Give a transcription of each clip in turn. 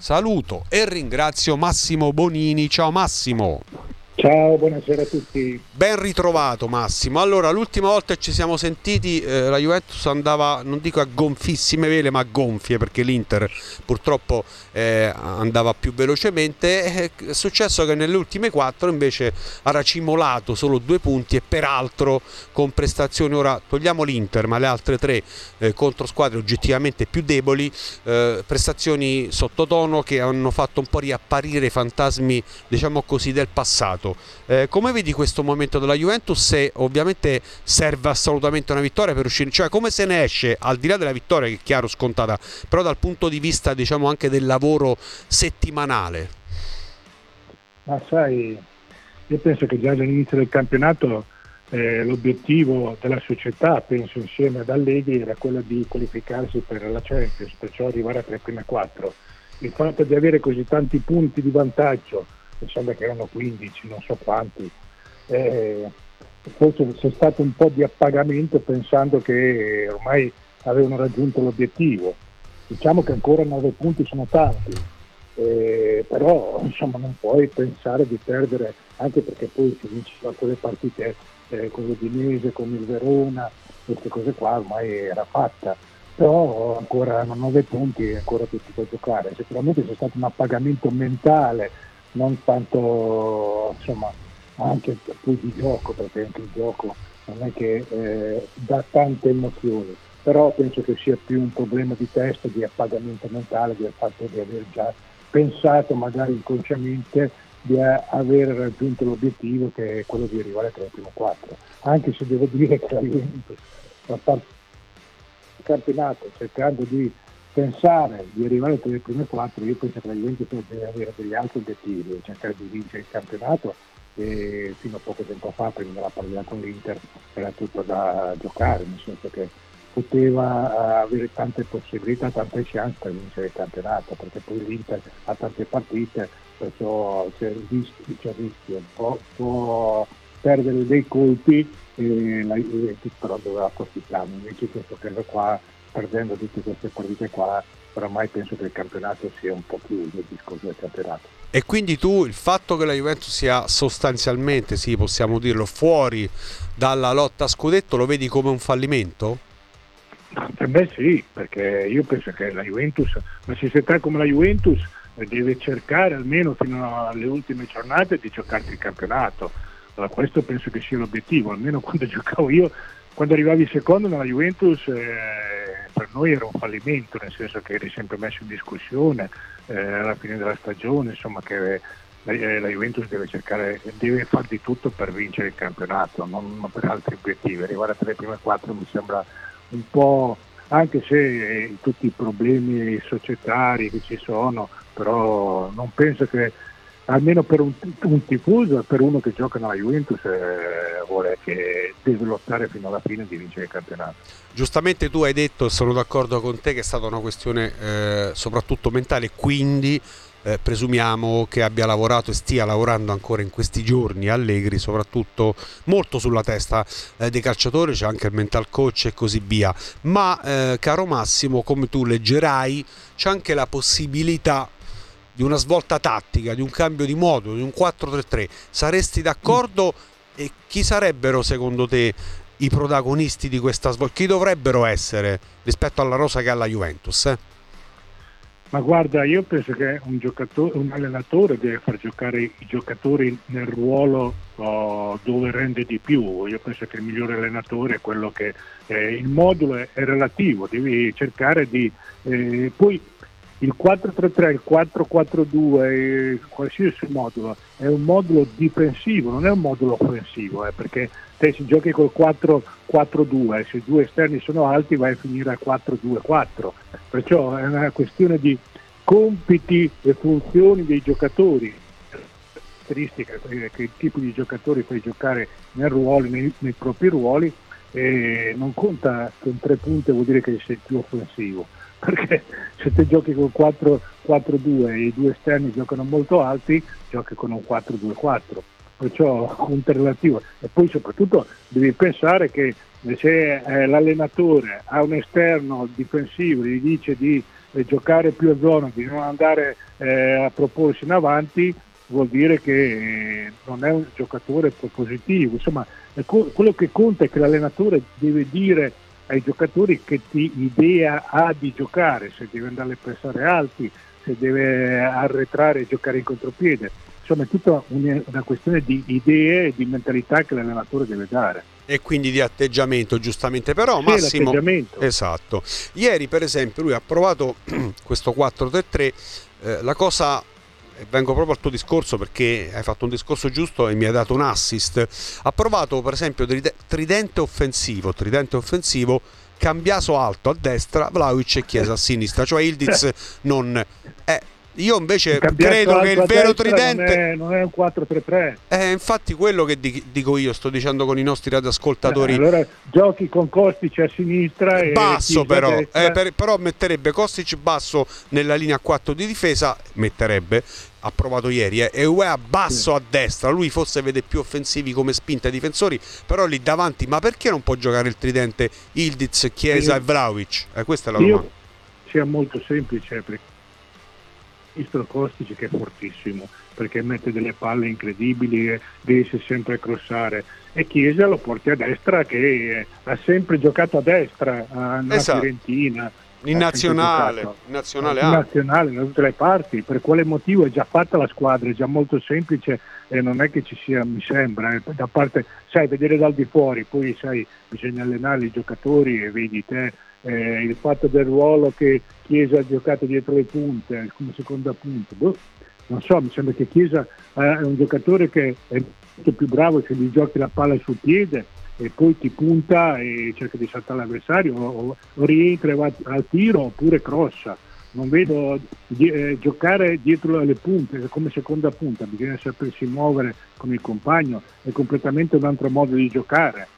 saluto e ringrazio Massimo Bonini. Ciao Massimo. Ciao, buonasera a tutti. Ben ritrovato Massimo. Allora, l'ultima volta che ci siamo sentiti eh, la Juventus andava, non dico a gonfissime vele, ma a gonfie perché l'Inter purtroppo eh, andava più velocemente. Eh, è successo che nelle ultime quattro invece ha racimolato solo due punti e peraltro con prestazioni, ora togliamo l'Inter, ma le altre tre eh, contro squadre oggettivamente più deboli, eh, prestazioni sottotono che hanno fatto un po' riapparire i fantasmi, diciamo così, del passato. Eh, come vedi questo momento della Juventus? Se ovviamente serve assolutamente una vittoria per uscire, cioè come se ne esce al di là della vittoria che è chiaro scontata, però dal punto di vista diciamo anche del lavoro settimanale? Ma sai, io penso che già all'inizio del campionato eh, l'obiettivo della società, penso insieme ad Allegri, era quello di qualificarsi per la Champions, perciò arrivare tra le prime quattro. Il fatto di avere così tanti punti di vantaggio mi sembra che erano 15, non so quanti. Eh, forse c'è stato un po' di appagamento pensando che ormai avevano raggiunto l'obiettivo. Diciamo che ancora 9 punti sono tanti, eh, però insomma, non puoi pensare di perdere, anche perché poi si vinceva quelle partite eh, con l'Udinese, con il Verona, queste cose qua ormai era fatta però ancora hanno 9 punti e ancora tutti da giocare. Sicuramente c'è stato un appagamento mentale non tanto insomma anche poi di gioco perché anche il gioco non è che eh, dà tante emozioni però penso che sia più un problema di testa, di appagamento mentale del fatto di aver già pensato magari inconsciamente di aver raggiunto l'obiettivo che è quello di arrivare tra i primi quattro. Anche se devo dire che la Juventus del campionato cercando di pensare di arrivare tra le prime quattro, io penso che la Juventus deve avere degli altri obiettivi, cercare di vincere il campionato e fino a poco tempo fa, prima della partita con l'Inter, era tutto da giocare, nel senso che poteva avere tante possibilità, tante chance per vincere il campionato, perché poi l'Inter ha tante partite, perciò c'è il rischio, c'è il rischio. Può, può perdere dei colpi e la Juventus però doveva approfittarne, invece questo caso qua perdendo tutte queste partite qua, oramai penso che il campionato sia un po' più il discorso del campionato. E quindi tu il fatto che la Juventus sia sostanzialmente, sì, possiamo dirlo, fuori dalla lotta a scudetto lo vedi come un fallimento? Per me sì, perché io penso che la Juventus, una società come la Juventus deve cercare almeno fino alle ultime giornate di giocarsi il campionato. Allora, questo penso che sia l'obiettivo, almeno quando giocavo io quando arrivavi secondo nella Juventus eh, per noi era un fallimento, nel senso che eri sempre messo in discussione eh, alla fine della stagione, insomma che la, eh, la, Juventus deve cercare, deve fare di tutto per vincere il campionato, non per altri obiettivi. Arrivare tra le prime quattro mi sembra un po', anche se eh, tutti i problemi societari che ci sono, però non penso che almeno per un, un tifoso e per uno che gioca nella Juventus eh, vuole che deve lottare fino alla fine di vincere il campionato. Giustamente tu hai detto, sono d'accordo con te, che è stata una questione eh, soprattutto mentale, quindi eh, presumiamo che abbia lavorato e stia lavorando ancora in questi giorni Allegri, soprattutto molto sulla testa eh, dei calciatori, c'è anche il mental coach e così via. Ma eh, caro Massimo, come tu leggerai, c'è anche la possibilità di una svolta tattica, di un cambio di modo, di un 4-3-3, saresti d'accordo? E chi sarebbero secondo te i protagonisti di questa svolta? Chi dovrebbero essere rispetto alla rosa che ha la Juventus? Eh? Ma guarda, io penso che un, un, allenatore deve far giocare i giocatori nel ruolo oh, dove rende di più. Io penso che il migliore allenatore è quello che eh, il modulo è, è, relativo, devi cercare di... Eh, poi il 4-3-3, il 4-4-2, qualsiasi modulo è un modulo difensivo, non è un modulo offensivo, eh, perché te se giochi col 4-4-2, se due esterni sono alti vai a finire a 4-2-4, perciò è una questione di compiti e funzioni dei giocatori, caratteristiche, eh, che tipo di giocatori fai giocare nel ruolo, nei, nei propri ruoli, non conta che un tre punti vuol dire che sei più offensivo perché se te giochi con 4-4-2 e i due esterni giocano molto alti, giochi con un 4-2-4, perciò un relativo. E poi soprattutto devi pensare che se eh, l'allenatore ha un esterno difensivo, gli dice di eh, giocare più a zona, di non andare eh, a proporsi in avanti, vuol dire che eh, non è un giocatore propositivo. Insomma, quello che conta è che l'allenatore deve dire ai giocatori che idea ha di giocare, se deve andare a pressare alti, se deve arretrare e giocare in contropiede. Insomma, è tutta una questione di idee e di mentalità che l'allenatore deve dare. E quindi di atteggiamento giustamente però sì, Massimo esatto. Ieri per esempio lui ha provato questo 4-3-3 eh, la cosa vengo proprio al tuo discorso perché hai fatto un discorso giusto e mi hai dato un assist. Ha provato per esempio tridente offensivo tridente offensivo Cambiaso alto a destra, Vlaovic e Chiesa a sinistra, cioè Ildiz non è io invece credo che il vero tridente non è, non è un 4-3-3. È infatti quello che dico io, sto dicendo con i nostri radioascoltatori. Eh, allora giochi con Kostic a sinistra basso però, eh, per, però metterebbe Kostic basso nella linea 4 di difesa, metterebbe ha provato ieri eh, e Ue basso sì. a destra lui forse vede più offensivi come spinta ai difensori però lì davanti ma perché non può giocare il tridente Ildiz, Chiesa io, e Vlaovic eh, questa è la domanda sia molto semplice perché Istro Kostic che è fortissimo perché mette delle palle incredibili e riesce sempre a crossare. E Chiesa lo porti a destra che ha sempre giocato a destra nella esatto. Fiorentina. In nazionale, in nazionale, in nazionale da tutte le parti. Per quale motivo è già fatta la squadra è già molto semplice e non è che ci sia mi sembra eh, da parte sai vedere dal di fuori poi sai bisogna allenare i giocatori e vedi te eh, il fatto del ruolo che Chiesa ha giocato dietro le punte come seconda punta. Boh, non so, mi sembra che Chiesa è un giocatore che è molto più bravo se gli giochi la palla sul piede e poi ti punta e cerca di saltare l'avversario o, o rientra al tiro oppure crossa. Non vedo eh, giocare dietro le punte come seconda punta, bisogna sapersi muovere con il compagno, è completamente un altro modo di giocare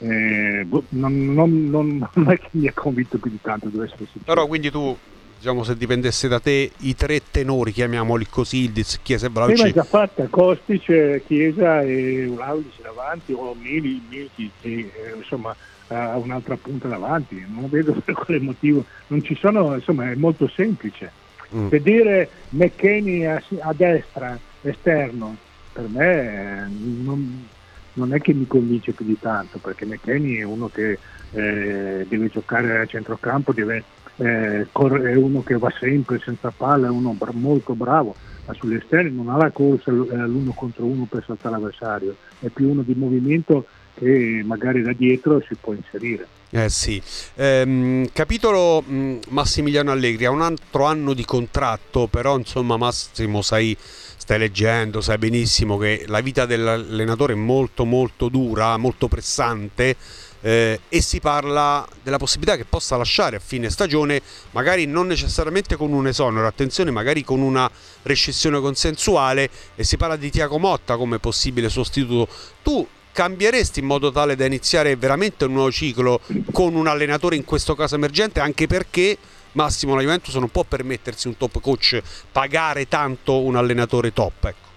eh, boh, non, non, non, non, è che mi ha convinto più di tanto devo essere sincero. però quindi tu diciamo se dipendesse da te i tre tenori chiamiamoli così Ildiz, Chiesa e Vlaovic prima è già fatta Kostic, Chiesa e Vlaovic davanti o Mili, Milchi eh, insomma ha un'altra punta davanti non vedo per quale motivo non ci sono insomma è molto semplice mm. vedere McKenny a, a destra esterno per me non non è che mi convince più di tanto perché McKenny è uno che eh, deve giocare a centrocampo, deve, eh, è uno che va sempre senza palla, è uno bra- molto bravo, ma sugli esterni non ha la corsa l'uno contro uno per saltare l'avversario, è più uno di movimento che magari da dietro si può inserire. Eh sì, ehm, capitolo mm, Massimiliano Allegri ha un altro anno di contratto, però insomma Massimo sai stai leggendo, sai benissimo che la vita dell'allenatore è molto molto dura, molto pressante eh, e si parla della possibilità che possa lasciare a fine stagione, magari non necessariamente con un esonero, attenzione, magari con una rescissione consensuale e si parla di Tiago Motta come possibile sostituto. Tu cambieresti in modo tale da iniziare veramente un nuovo ciclo con un allenatore in questo caso emergente anche perché Massimo la Juventus non può permettersi un top coach pagare tanto un allenatore top. Ecco.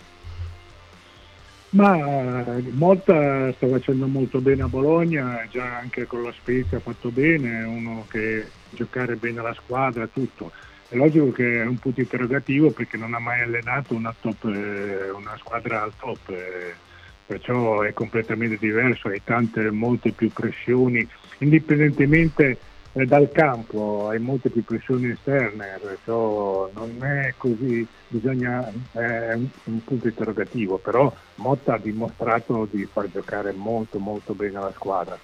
Ma Motta sta facendo molto bene a Bologna, già anche con la Spezia ha fatto bene, uno che giocare bene alla squadra, tutto. È logico che è un punto interrogativo perché non ha mai allenato una, top, eh, una squadra al top, eh, perciò è completamente diverso, hai tante, molte più pressioni, indipendentemente dal campo hai molte più pressioni esterne, perciò non è così, bisogna, è un, un punto interrogativo, però Motta ha dimostrato di far giocare molto molto bene la squadra.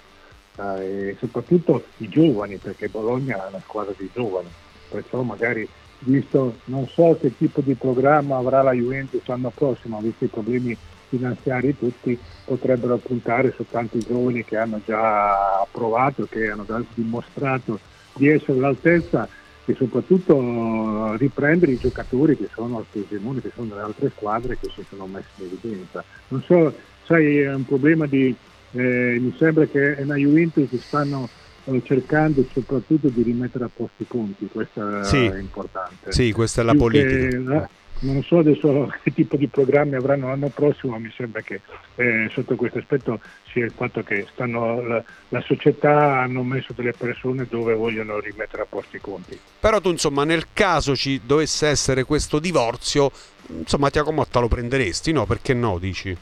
Eh, e soprattutto i giovani, perché Bologna è una squadra di giovani, perciò magari visto non so che tipo di programma avrà la Juventus l'anno prossimo, visto i problemi finanziari tutti potrebbero puntare su tanti giovani che hanno già provato, che hanno già dimostrato di essere all'altezza e soprattutto riprendere i giocatori che sono al Frosinone, che sono nelle altre squadre che si sono messi in evidenza. Non so, sai, è un problema di, eh, mi sembra che è una Juventus che stanno eh, cercando soprattutto di rimettere a posto i conti, questo sì. è importante. Sì, questa è la Più politica. La, non so adesso che tipo di programmi avranno l'anno prossimo, mi sembra che eh, sotto questo aspetto sia il fatto che stanno, la, la, società hanno messo delle persone dove vogliono rimettere a posto i conti. Però tu insomma nel caso ci dovesse essere questo divorzio, insomma Tiago Motta lo prenderesti, no? Perché no, dici?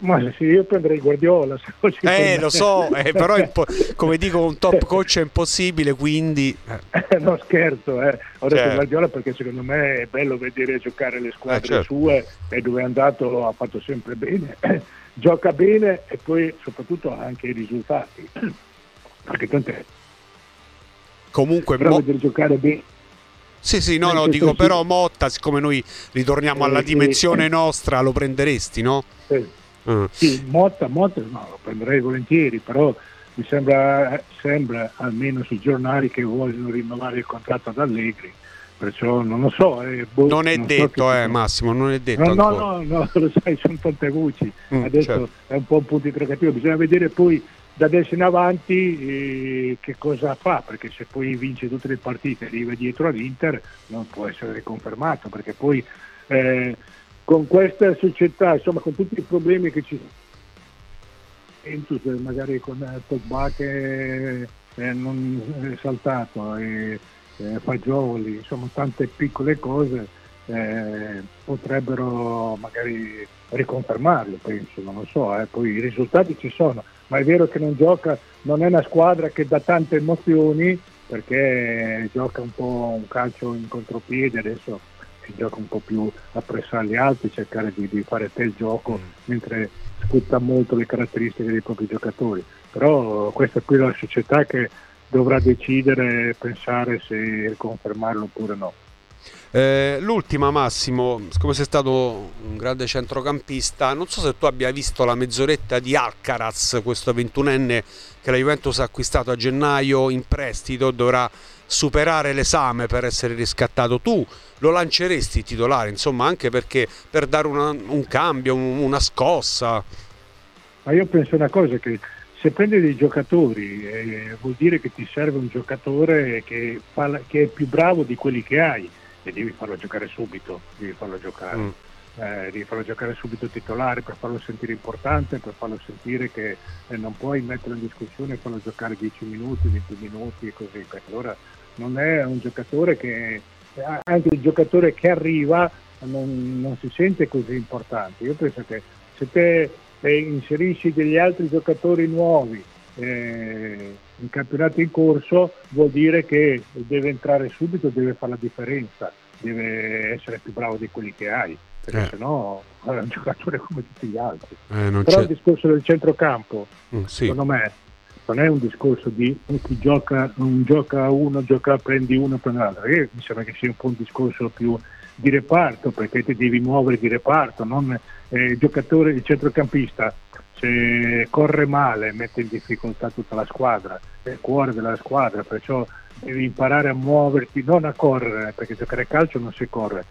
Ma sì, io prenderei Guardiola. Se eh, lo so, eh, però come dico un top coach è impossibile, quindi... Eh. no, scherzo, eh. ho detto certo. Guardiola perché secondo me è bello vedere giocare le squadre eh, certo. sue e dove è andato ha fatto sempre bene. Gioca bene e poi soprattutto ha anche i risultati. perché tant'è. Comunque... Però mo- vedere giocare bene sì, sì, no, no, dico però Motta, siccome noi ritorniamo alla dimensione nostra, lo prenderesti, no? Sì. Uh. Sì, Motta, Motta no, lo prenderei volentieri, però mi sembra, sembra, almeno sui giornali che vogliono rinnovare il contratto ad Allegri. Perciò non lo so. Eh, boh, non è non detto, so eh, Massimo, non è detto. No, no, no, no, lo sai, sono tante voci. Mm, adesso certo. è un po' un punto interrogativo. Bisogna vedere poi da adesso in avanti eh, che cosa fa, perché se poi vince tutte le partite e arriva dietro all'Inter non può essere riconfermato, perché poi eh, con questa società, insomma con tutti i problemi che ci sono, magari con eh, Pogba che eh, non è saltato, e, eh, Fagioli, insomma tante piccole cose eh, potrebbero magari riconfermarlo, penso, non lo so, eh. poi i risultati ci sono, ma è vero che non gioca, non è una squadra che dà tante emozioni perché gioca un po' un calcio in contropiede adesso si gioca un po' più a pressare gli altri, cercare di, di fare te il gioco, mm. mentre sfrutta molto le caratteristiche dei propri giocatori. Però questa qui è la società che dovrà decidere e pensare se confermarlo oppure no. Eh, l'ultima Massimo, siccome sei stato un grande centrocampista, non so se tu abbia visto la mezz'oretta di Alcaraz, questo 21enne che la Juventus ha acquistato a gennaio in prestito, dovrà superare l'esame per essere riscattato. Tu lo lanceresti titolare, insomma, anche perché per dare una, un cambio, un, una scossa. Ma io penso una cosa che se prendi dei giocatori eh, vuol dire che ti serve un giocatore che, fa, che, è più bravo di quelli che hai e devi farlo giocare subito, devi farlo giocare. Mm. Eh, devi farlo giocare subito titolare per farlo sentire importante, per farlo sentire che eh, non puoi metterlo in discussione e farlo giocare 10 minuti, 20 minuti e così, perché allora non è un giocatore che anche il giocatore che arriva non, non, si sente così importante. Io penso che se te eh, inserisci degli altri giocatori nuovi eh, in campionato in corso vuol dire che deve entrare subito, deve fare la differenza, deve essere più bravo di quelli che hai, perché eh. sennò è un giocatore come tutti gli altri. Eh, Però c'è... il discorso del centrocampo, mm, sì. secondo me, non è un discorso di chi gioca, un gioca uno, gioca, prendi uno, prendi l'altro. Io mi sembra che sia un po' un discorso più di reparto, perché ti devi muovere di reparto, non eh, il giocatore, il centrocampista se corre male mette in difficoltà tutta la squadra, è il cuore della squadra, perciò devi imparare a muoverti, non a correre, perché giocare a calcio non si corre,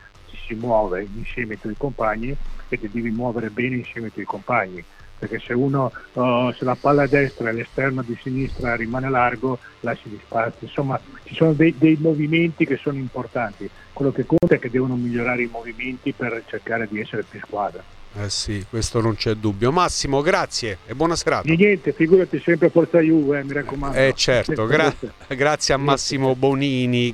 si muove insieme ai tuoi compagni e ti devi muovere bene insieme ai tuoi compagni perché se uno uh, se la palla a destra e l'esterno di sinistra rimane largo lasci gli spazi insomma ci sono dei, dei, movimenti che sono importanti quello che conta è che devono migliorare i movimenti per cercare di essere più squadra eh sì, questo non c'è dubbio. Massimo, grazie e buona serata. Di niente, figurati sempre Forza Juve, eh, mi raccomando. Eh certo, gra- grazie a Massimo Bonini.